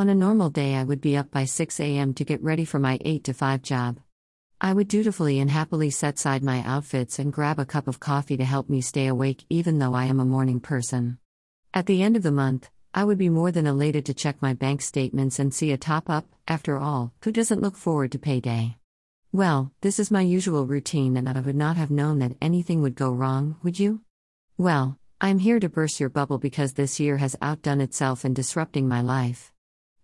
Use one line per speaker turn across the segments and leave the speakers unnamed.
On a normal day, I would be up by 6 a.m. to get ready for my 8 to 5 job. I would dutifully and happily set aside my outfits and grab a cup of coffee to help me stay awake, even though I am a morning person. At the end of the month, I would be more than elated to check my bank statements and see a top up. After all, who doesn't look forward to payday? Well, this is my usual routine, and I would not have known that anything would go wrong, would you? Well, I'm here to burst your bubble because this year has outdone itself in disrupting my life.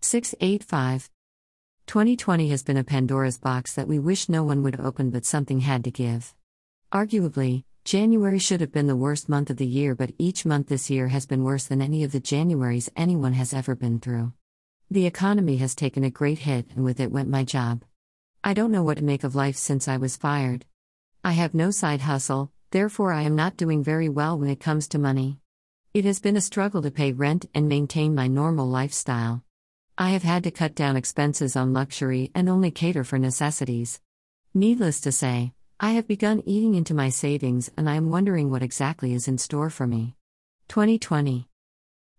685. 2020 has been a Pandora's box that we wish no one would open, but something had to give. Arguably, January should have been the worst month of the year, but each month this year has been worse than any of the Januaries anyone has ever been through. The economy has taken a great hit, and with it went my job. I don't know what to make of life since I was fired. I have no side hustle, therefore, I am not doing very well when it comes to money. It has been a struggle to pay rent and maintain my normal lifestyle. I have had to cut down expenses on luxury and only cater for necessities. Needless to say, I have begun eating into my savings and I am wondering what exactly is in store for me. 2020.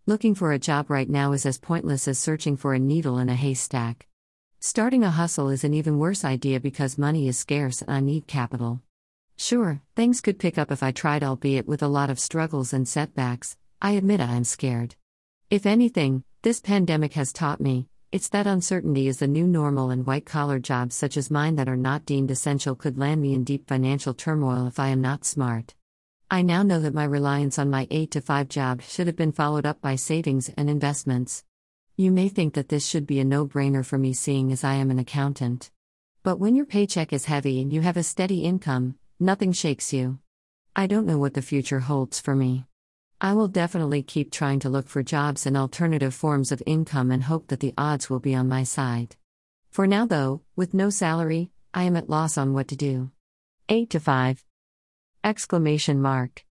Looking for a job right now is as pointless as searching for a needle in a haystack. Starting a hustle is an even worse idea because money is scarce and I need capital. Sure, things could pick up if I tried, albeit with a lot of struggles and setbacks. I admit I am scared. If anything, this pandemic has taught me it's that uncertainty is the new normal, and white collar jobs such as mine that are not deemed essential could land me in deep financial turmoil if I am not smart. I now know that my reliance on my 8 to 5 job should have been followed up by savings and investments. You may think that this should be a no brainer for me, seeing as I am an accountant. But when your paycheck is heavy and you have a steady income, nothing shakes you. I don't know what the future holds for me. I will definitely keep trying to look for jobs and alternative forms of income and hope that the odds will be on my side. For now, though, with no salary, I am at loss on what to do. 8 to 5. Exclamation mark.